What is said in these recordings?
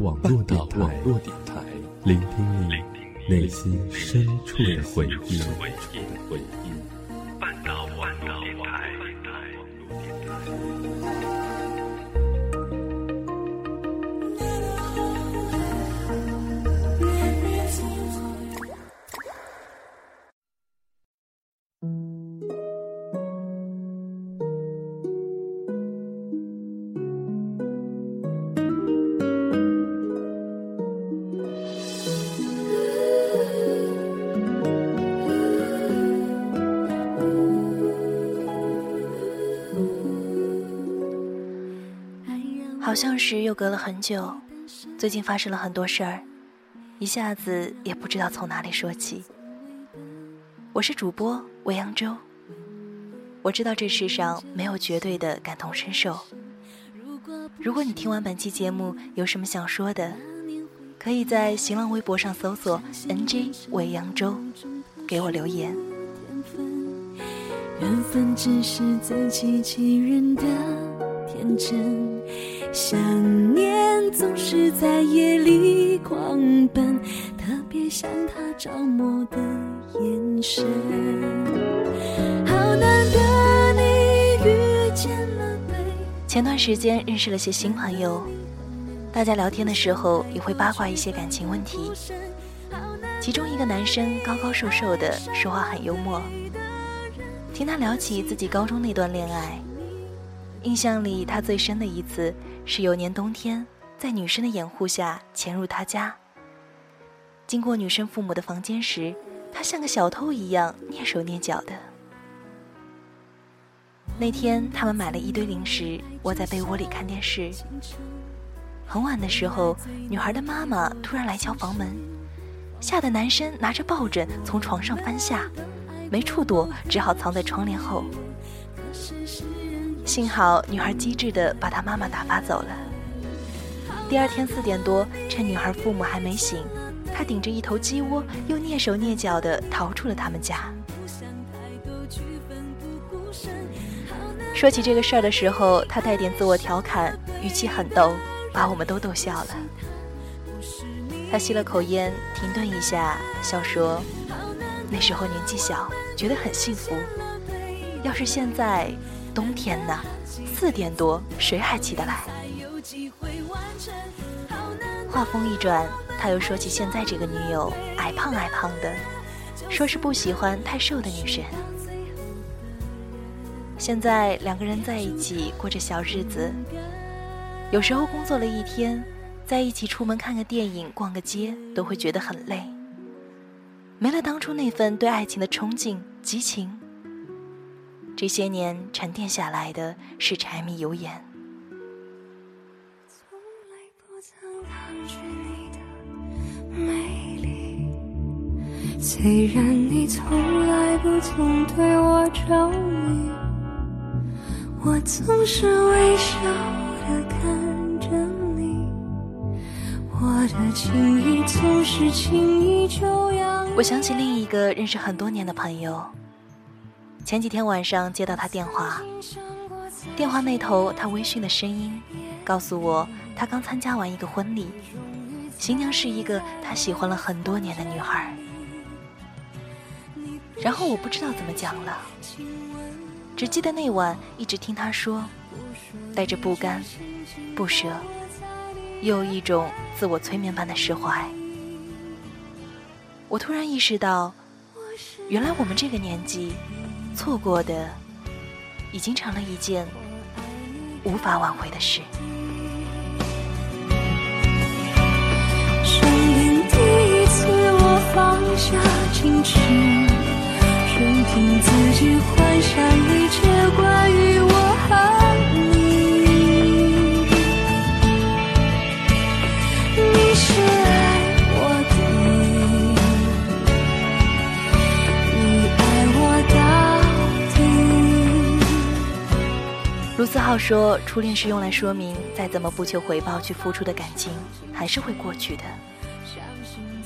网络电台，聆听你内心深处的回忆。好像是又隔了很久，最近发生了很多事儿，一下子也不知道从哪里说起。我是主播未央舟，我知道这世上没有绝对的感同身受。如果你听完本期节目有什么想说的，可以在新浪微博上搜索 “nj 未央舟”，给我留言。缘分只是自欺欺人的天真。想念总是在夜里狂奔，特别像他着魔的眼神。好难得你遇见了前段时间认识了些新朋友，大家聊天的时候也会八卦一些感情问题。其中一个男生高高瘦瘦的，说话很幽默。听他聊起自己高中那段恋爱，印象里他最深的一次。是有年冬天，在女生的掩护下潜入他家。经过女生父母的房间时，他像个小偷一样蹑手蹑脚的。那天他们买了一堆零食，窝在被窝里看电视。很晚的时候，女孩的妈妈突然来敲房门，吓得男生拿着抱枕从床上翻下，没处躲，只好藏在窗帘后。幸好女孩机智的把她妈妈打发走了。第二天四点多，趁女孩父母还没醒，他顶着一头鸡窝，又蹑手蹑脚的逃出了他们家。说起这个事儿的时候，他带点自我调侃，语气很逗，把我们都逗笑了。他吸了口烟，停顿一下，笑说：“那时候年纪小，觉得很幸福。要是现在……”冬天呢，四点多谁还起得来？话锋一转，他又说起现在这个女友矮胖矮胖的，说是不喜欢太瘦的女生。现在两个人在一起过着小日子，有时候工作了一天，在一起出门看个电影、逛个街，都会觉得很累，没了当初那份对爱情的憧憬、激情。这些年沉淀下来的是柴米油盐。虽然你从来不曾对我着迷，我总是微笑的看着你，我的情意总是轻易就扬。我想起另一个认识很多年的朋友。前几天晚上接到他电话，电话那头他微醺的声音，告诉我他刚参加完一个婚礼，新娘是一个他喜欢了很多年的女孩。然后我不知道怎么讲了，只记得那晚一直听他说，带着不甘、不舍，又一种自我催眠般的释怀。我突然意识到，原来我们这个年纪。错过的，已经成了一件无法挽回的事。生命第一次，我放下矜持，任凭自己幻想浩说：“初恋是用来说明，再怎么不求回报去付出的感情，还是会过去的。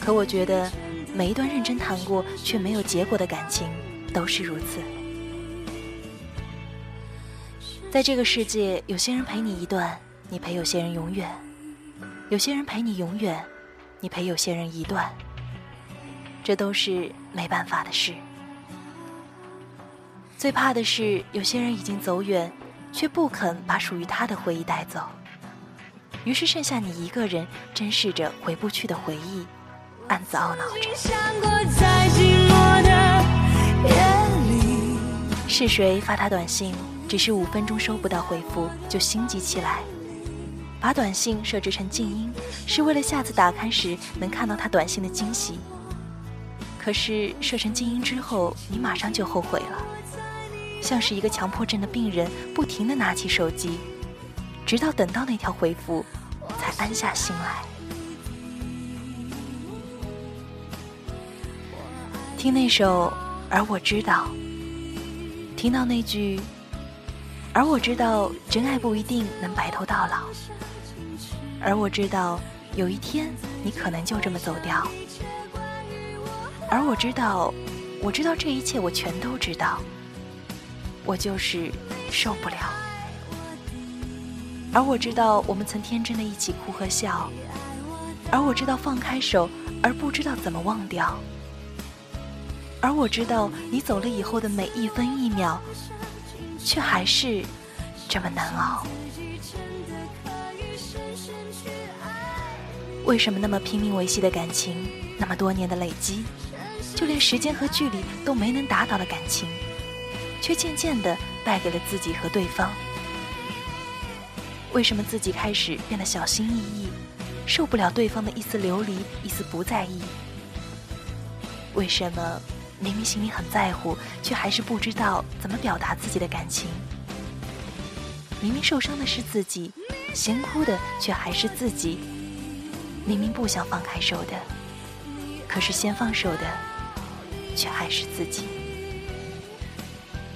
可我觉得，每一段认真谈过却没有结果的感情，都是如此。在这个世界，有些人陪你一段，你陪有些人永远；有些人陪你永远，你陪有些人一段，这都是没办法的事。最怕的是，有些人已经走远，却不肯把属于他的回忆带走，于是剩下你一个人，珍视着回不去的回忆，暗自懊恼着。是谁发他短信？只是五分钟收不到回复，就心急起来，把短信设置成静音，是为了下次打开时能看到他短信的惊喜。可是设成静音之后，你马上就后悔了，像是一个强迫症的病人，不停地拿起手机，直到等到那条回复，才安下心来。听那首，而我知道。听到那句，而我知道真爱不一定能白头到老，而我知道有一天你可能就这么走掉，而我知道，我知道这一切我全都知道，我就是受不了，而我知道我们曾天真的一起哭和笑，而我知道放开手，而不知道怎么忘掉。而我知道你走了以后的每一分一秒，却还是这么难熬。为什么那么拼命维系的感情，那么多年的累积，就连时间和距离都没能打倒的感情，却渐渐的败给了自己和对方？为什么自己开始变得小心翼翼，受不了对方的一丝流离，一丝不在意？为什么？明明心里很在乎，却还是不知道怎么表达自己的感情。明明受伤的是自己，先哭的却还是自己。明明不想放开手的，可是先放手的却还是自己。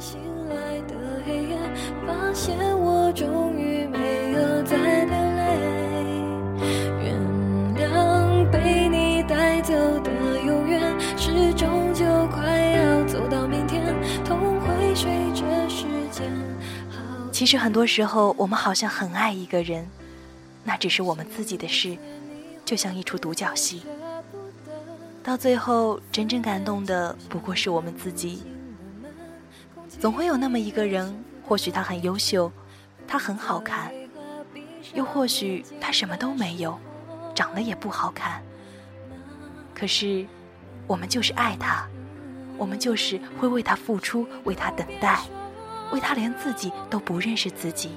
醒来的黑夜发现我终于没有再流泪原谅被你带走的永远始终就快要走到明天痛会随着时间。好其实很多时候我们好像很爱一个人那只是我们自己的事就像一出独角戏。到最后真正感动的不过是我们自己。总会有那么一个人，或许他很优秀，他很好看，又或许他什么都没有，长得也不好看。可是，我们就是爱他，我们就是会为他付出，为他等待。为他连自己都不认识自己，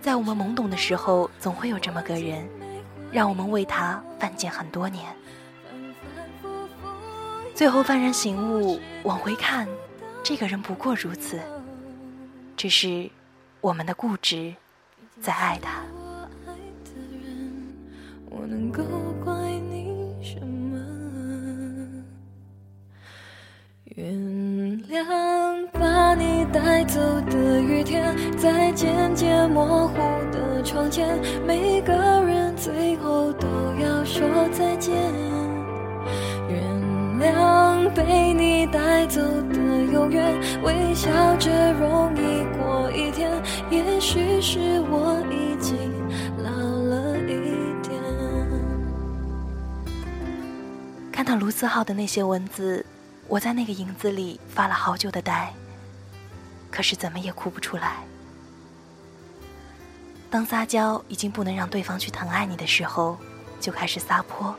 在我们懵懂的时候，总会有这么个人，让我们为他犯贱很多年。最后幡然醒悟，往回看，这个人不过如此，只是我们的固执在爱他。我能够怪你什么？原谅把你带走的雨天，在渐渐模糊的窗前，每个人最后都要说再见。原谅被你带走的永远，微笑着容易过一天。也许是我已经老了一点。看到卢思浩的那些文字。我在那个影子里发了好久的呆，可是怎么也哭不出来。当撒娇已经不能让对方去疼爱你的时候，就开始撒泼。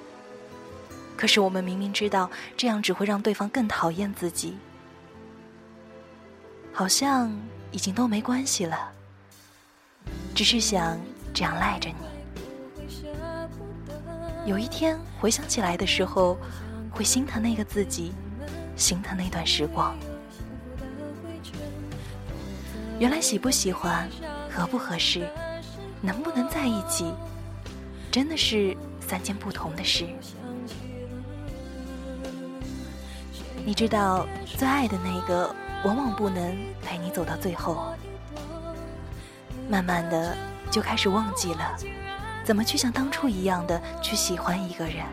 可是我们明明知道这样只会让对方更讨厌自己，好像已经都没关系了，只是想这样赖着你。有一天回想起来的时候，会心疼那个自己。心疼那段时光，原来喜不喜欢、合不合适，能不能在一起，真的是三件不同的事。你知道，最爱的那个往往不能陪你走到最后，慢慢的就开始忘记了怎么去像当初一样的去喜欢一个人。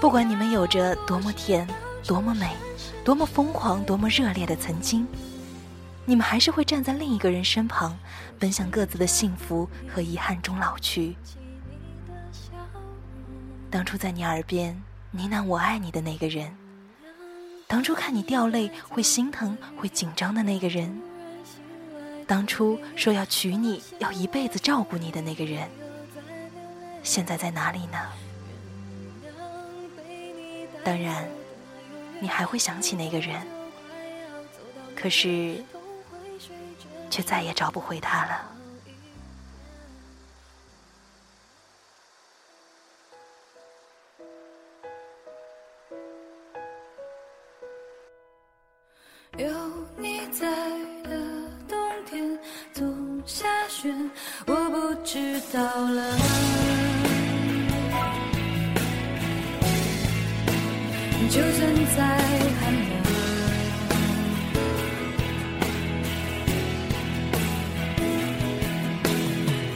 不管你们有着多么甜、多么美、多么疯狂、多么热烈的曾经，你们还是会站在另一个人身旁，奔向各自的幸福和遗憾中老去。当初在你耳边。呢喃“我爱你”的那个人，当初看你掉泪会心疼、会紧张的那个人，当初说要娶你、要一辈子照顾你的那个人，现在在哪里呢？当然，你还会想起那个人，可是，却再也找不回他了。就算再寒冷，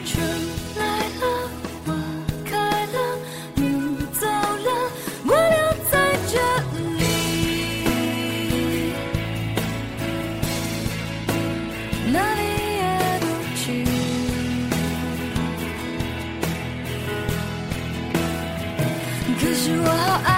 春来了，花开了，你走了，我留在这里，哪里也不去。可是我好爱。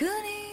could